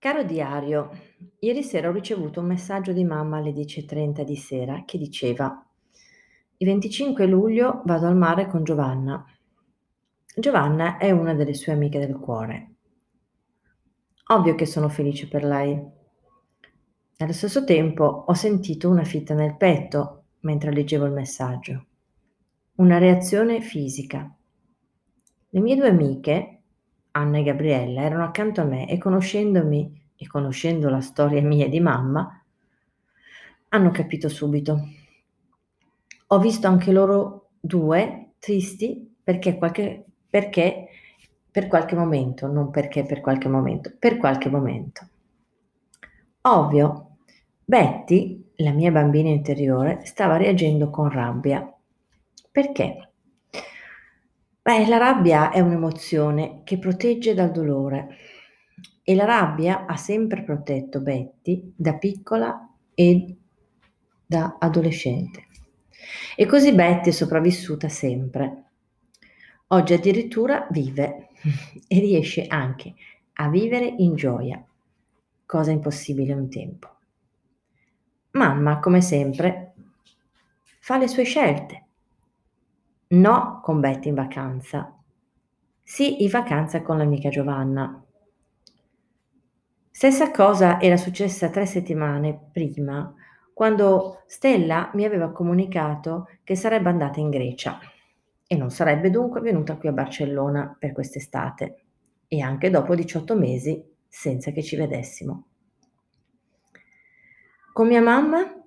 Caro diario, ieri sera ho ricevuto un messaggio di mamma alle 10.30 di sera che diceva il 25 luglio vado al mare con Giovanna. Giovanna è una delle sue amiche del cuore. Ovvio che sono felice per lei. Allo stesso tempo ho sentito una fitta nel petto mentre leggevo il messaggio. Una reazione fisica. Le mie due amiche Anna e Gabriella erano accanto a me e conoscendomi e conoscendo la storia mia di mamma, hanno capito subito. Ho visto anche loro due tristi perché, qualche, perché per qualche momento, non perché per qualche momento, per qualche momento. Ovvio, Betty, la mia bambina interiore, stava reagendo con rabbia. Perché? Beh, la rabbia è un'emozione che protegge dal dolore e la rabbia ha sempre protetto Betty da piccola e da adolescente. E così Betty è sopravvissuta sempre. Oggi addirittura vive e riesce anche a vivere in gioia, cosa impossibile un tempo. Mamma, come sempre, fa le sue scelte No con Betty in vacanza. Sì in vacanza con l'amica Giovanna. Stessa cosa era successa tre settimane prima, quando Stella mi aveva comunicato che sarebbe andata in Grecia e non sarebbe dunque venuta qui a Barcellona per quest'estate e anche dopo 18 mesi senza che ci vedessimo. Con mia mamma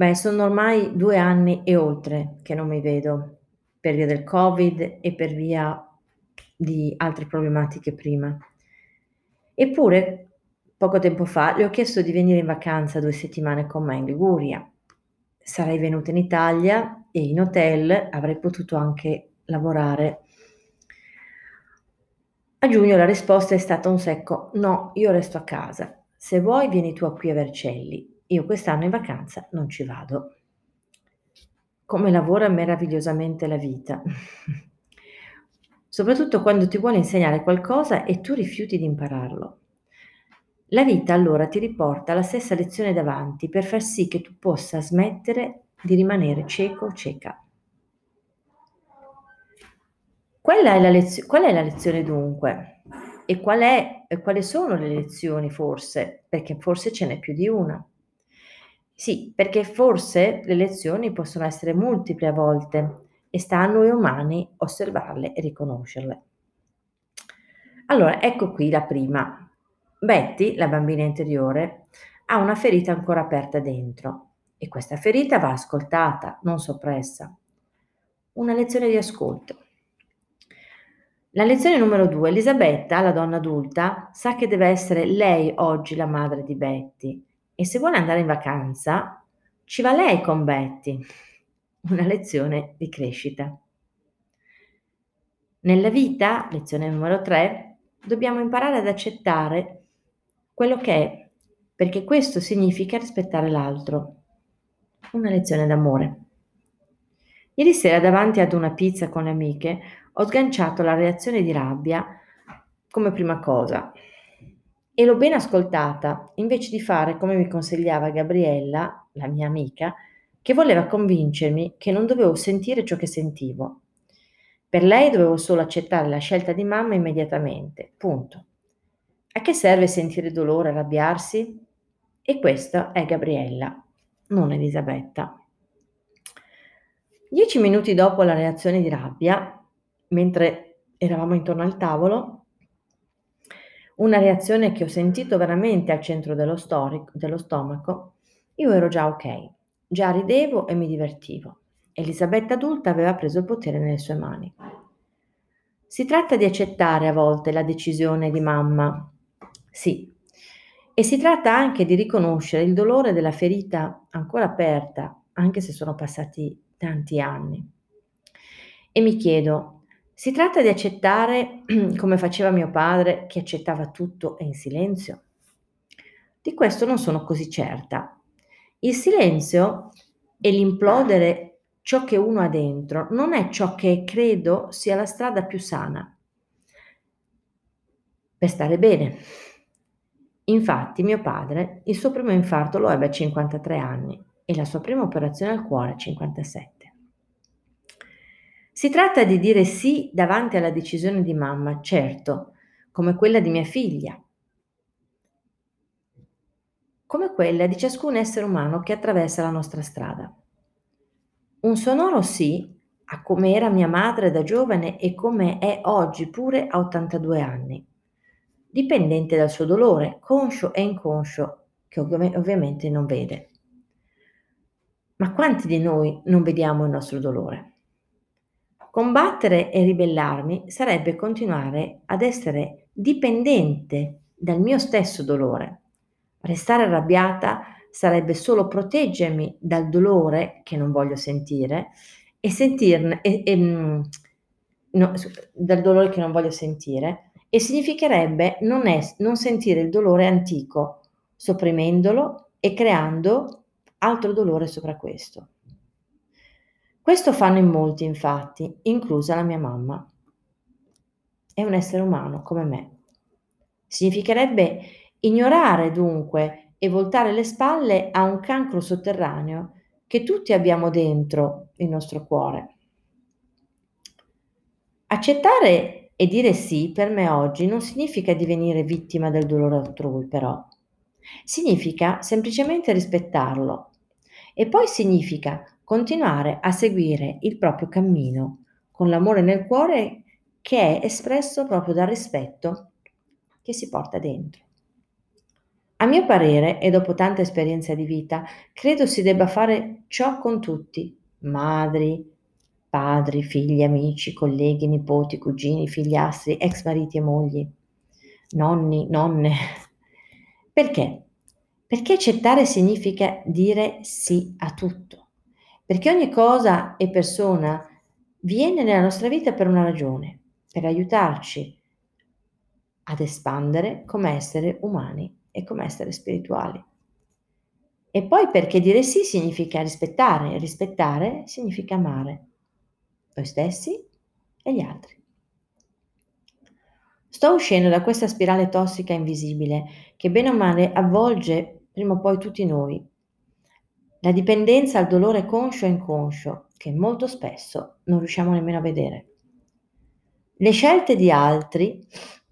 Beh, sono ormai due anni e oltre che non mi vedo, per via del Covid e per via di altre problematiche prima. Eppure, poco tempo fa le ho chiesto di venire in vacanza due settimane con me in Liguria. Sarei venuta in Italia e in hotel avrei potuto anche lavorare. A giugno la risposta è stata un secco no, io resto a casa. Se vuoi vieni tu qui a Vercelli. Io quest'anno in vacanza non ci vado. Come lavora meravigliosamente la vita. Soprattutto quando ti vuole insegnare qualcosa e tu rifiuti di impararlo. La vita allora ti riporta alla stessa lezione davanti per far sì che tu possa smettere di rimanere cieco o cieca. È la lezio- qual è la lezione dunque? E qual è, quali sono le lezioni forse? Perché forse ce n'è più di una. Sì, perché forse le lezioni possono essere multiple a volte e sta a noi umani osservarle e riconoscerle. Allora, ecco qui la prima. Betty, la bambina interiore, ha una ferita ancora aperta dentro e questa ferita va ascoltata, non soppressa. Una lezione di ascolto. La lezione numero due. Elisabetta, la donna adulta, sa che deve essere lei oggi la madre di Betty e se vuole andare in vacanza, ci va lei con Betty. Una lezione di crescita. Nella vita, lezione numero 3, dobbiamo imparare ad accettare quello che è, perché questo significa rispettare l'altro. Una lezione d'amore. Ieri sera davanti ad una pizza con le amiche ho sganciato la reazione di rabbia come prima cosa e l'ho ben ascoltata, invece di fare come mi consigliava Gabriella, la mia amica, che voleva convincermi che non dovevo sentire ciò che sentivo. Per lei dovevo solo accettare la scelta di mamma immediatamente, punto. A che serve sentire dolore, arrabbiarsi? E questa è Gabriella, non Elisabetta. Dieci minuti dopo la reazione di rabbia, mentre eravamo intorno al tavolo, una reazione che ho sentito veramente al centro dello, storico, dello stomaco, io ero già ok, già ridevo e mi divertivo. Elisabetta adulta aveva preso il potere nelle sue mani. Si tratta di accettare a volte la decisione di mamma, sì, e si tratta anche di riconoscere il dolore della ferita ancora aperta, anche se sono passati tanti anni. E mi chiedo, si tratta di accettare, come faceva mio padre, che accettava tutto e in silenzio? Di questo non sono così certa. Il silenzio e l'implodere ciò che uno ha dentro non è ciò che credo sia la strada più sana per stare bene. Infatti mio padre il suo primo infarto lo ebbe a 53 anni e la sua prima operazione al cuore a 57. Si tratta di dire sì davanti alla decisione di mamma, certo, come quella di mia figlia, come quella di ciascun essere umano che attraversa la nostra strada. Un sonoro sì a come era mia madre da giovane e come è oggi pure a 82 anni, dipendente dal suo dolore, conscio e inconscio, che ov- ovviamente non vede. Ma quanti di noi non vediamo il nostro dolore? Combattere e ribellarmi sarebbe continuare ad essere dipendente dal mio stesso dolore. Restare arrabbiata sarebbe solo proteggermi dal dolore che non voglio sentire e sentirne e, e, mm, no, dal dolore che non voglio sentire e significherebbe non, es, non sentire il dolore antico, sopprimendolo e creando altro dolore sopra questo. Questo fanno in molti, infatti, inclusa la mia mamma. È un essere umano come me. Significherebbe ignorare dunque e voltare le spalle a un cancro sotterraneo che tutti abbiamo dentro il nostro cuore. Accettare e dire sì per me oggi non significa divenire vittima del dolore altrui, però. Significa semplicemente rispettarlo. E poi significa continuare a seguire il proprio cammino con l'amore nel cuore che è espresso proprio dal rispetto che si porta dentro. A mio parere, e dopo tanta esperienza di vita, credo si debba fare ciò con tutti, madri, padri, figli, amici, colleghi, nipoti, cugini, figliastri, ex mariti e mogli, nonni, nonne. Perché? Perché accettare significa dire sì a tutto perché ogni cosa e persona viene nella nostra vita per una ragione, per aiutarci ad espandere come essere umani e come essere spirituali. E poi perché dire sì significa rispettare, e rispettare significa amare noi stessi e gli altri. Sto uscendo da questa spirale tossica invisibile che bene o male avvolge prima o poi tutti noi la dipendenza al dolore conscio e inconscio, che molto spesso non riusciamo nemmeno a vedere. Le scelte di altri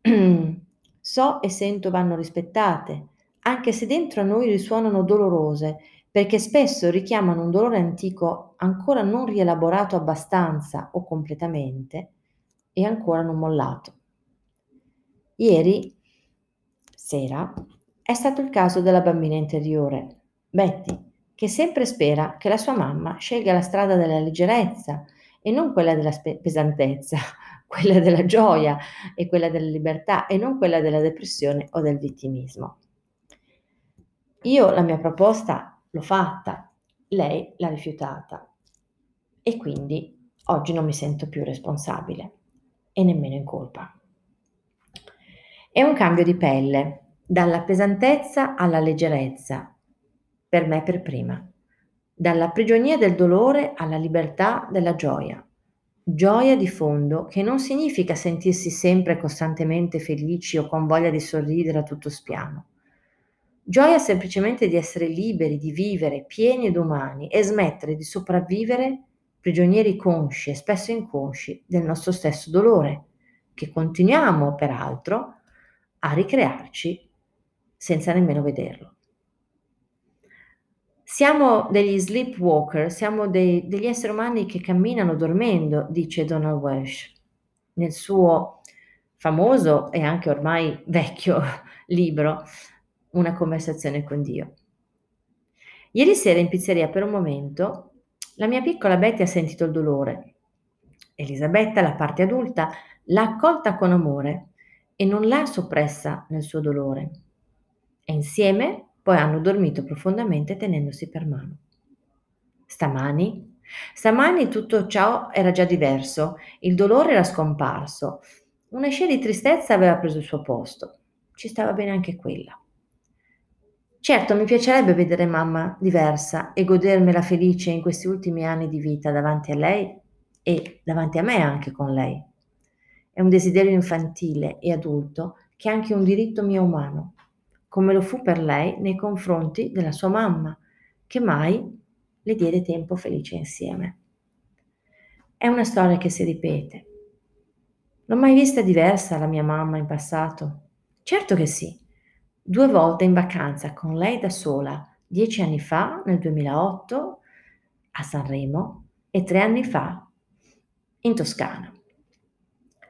so e sento vanno rispettate, anche se dentro a noi risuonano dolorose, perché spesso richiamano un dolore antico ancora non rielaborato abbastanza o completamente e ancora non mollato. Ieri sera è stato il caso della bambina interiore, Betty, che sempre spera che la sua mamma scelga la strada della leggerezza e non quella della spe- pesantezza, quella della gioia e quella della libertà e non quella della depressione o del vittimismo. Io la mia proposta l'ho fatta, lei l'ha rifiutata e quindi oggi non mi sento più responsabile e nemmeno in colpa. È un cambio di pelle, dalla pesantezza alla leggerezza, per me per prima. Dalla prigionia del dolore alla libertà della gioia. Gioia di fondo che non significa sentirsi sempre costantemente felici o con voglia di sorridere a tutto spiano. Gioia semplicemente di essere liberi, di vivere pieni ed umani e smettere di sopravvivere prigionieri consci e spesso inconsci del nostro stesso dolore, che continuiamo peraltro a ricrearci senza nemmeno vederlo. Siamo degli sleepwalker, siamo dei, degli esseri umani che camminano dormendo, dice Donald Welsh nel suo famoso e anche ormai vecchio libro Una conversazione con Dio. Ieri sera in pizzeria per un momento la mia piccola Betty ha sentito il dolore. Elisabetta, la parte adulta, l'ha accolta con amore e non l'ha soppressa nel suo dolore. E insieme poi hanno dormito profondamente tenendosi per mano. Stamani? Stamani tutto ciò era già diverso, il dolore era scomparso, una scia di tristezza aveva preso il suo posto. Ci stava bene anche quella. Certo, mi piacerebbe vedere mamma diversa e godermela felice in questi ultimi anni di vita davanti a lei e davanti a me anche con lei. È un desiderio infantile e adulto che è anche un diritto mio umano come lo fu per lei nei confronti della sua mamma, che mai le diede tempo felice insieme. È una storia che si ripete. L'ho mai vista diversa la mia mamma in passato? Certo che sì. Due volte in vacanza con lei da sola, dieci anni fa, nel 2008, a Sanremo, e tre anni fa, in Toscana.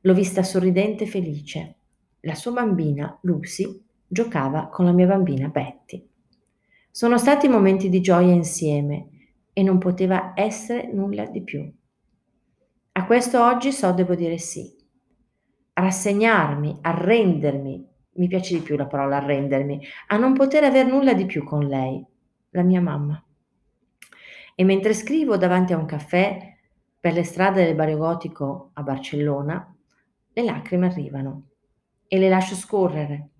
L'ho vista sorridente e felice. La sua bambina, Lucy, giocava con la mia bambina Betty. Sono stati momenti di gioia insieme e non poteva essere nulla di più. A questo oggi so devo dire sì. Rassegnarmi, arrendermi, mi piace di più la parola arrendermi, a non poter avere nulla di più con lei, la mia mamma. E mentre scrivo davanti a un caffè per le strade del Barrio Gotico a Barcellona, le lacrime arrivano e le lascio scorrere.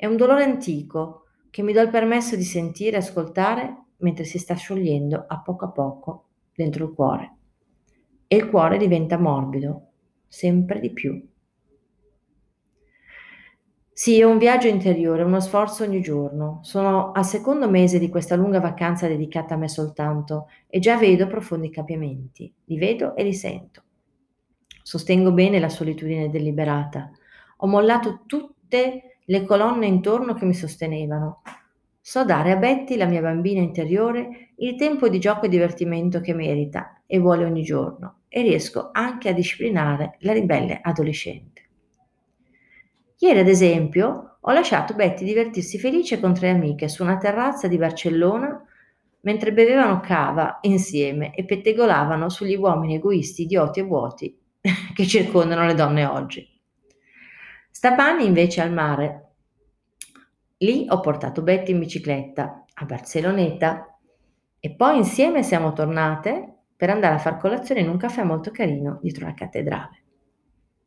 È un dolore antico che mi do il permesso di sentire e ascoltare mentre si sta sciogliendo a poco a poco dentro il cuore. E il cuore diventa morbido, sempre di più. Sì, è un viaggio interiore, uno sforzo ogni giorno. Sono al secondo mese di questa lunga vacanza dedicata a me soltanto e già vedo profondi cambiamenti. Li vedo e li sento. Sostengo bene la solitudine deliberata. Ho mollato tutte le colonne intorno che mi sostenevano. So dare a Betty, la mia bambina interiore, il tempo di gioco e divertimento che merita e vuole ogni giorno e riesco anche a disciplinare la ribelle adolescente. Ieri, ad esempio, ho lasciato Betty divertirsi felice con tre amiche su una terrazza di Barcellona mentre bevevano cava insieme e pettegolavano sugli uomini egoisti, idioti e vuoti che circondano le donne oggi. Stamani invece al mare. Lì ho portato Betty in bicicletta a Barceloneta e poi insieme siamo tornate per andare a far colazione in un caffè molto carino dietro la cattedrale.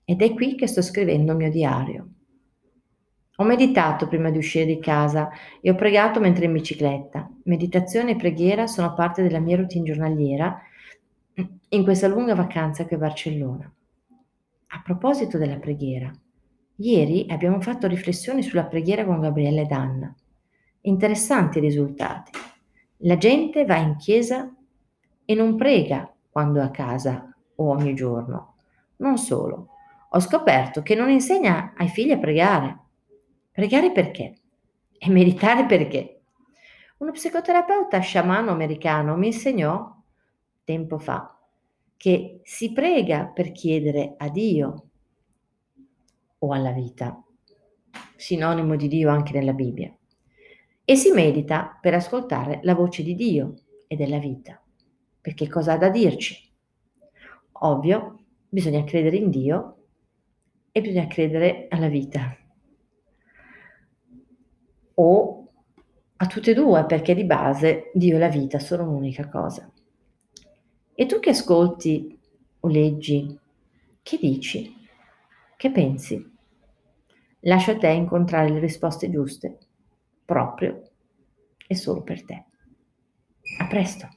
Ed è qui che sto scrivendo il mio diario. Ho meditato prima di uscire di casa e ho pregato mentre in bicicletta. Meditazione e preghiera sono parte della mia routine giornaliera in questa lunga vacanza qui a Barcellona. A proposito della preghiera, ieri abbiamo fatto riflessioni sulla preghiera con Gabriele ed Anna. Interessanti risultati. La gente va in chiesa e non prega quando è a casa o ogni giorno. Non solo, ho scoperto che non insegna ai figli a pregare Pregare perché? E meditare perché? Uno psicoterapeuta sciamano americano mi insegnò tempo fa che si prega per chiedere a Dio o alla vita, sinonimo di Dio anche nella Bibbia, e si medita per ascoltare la voce di Dio e della vita, perché cosa ha da dirci? Ovvio, bisogna credere in Dio e bisogna credere alla vita o a tutte e due, perché di base Dio e la vita sono un'unica cosa. E tu che ascolti o leggi, che dici? Che pensi? Lascio a te incontrare le risposte giuste, proprio e solo per te. A presto!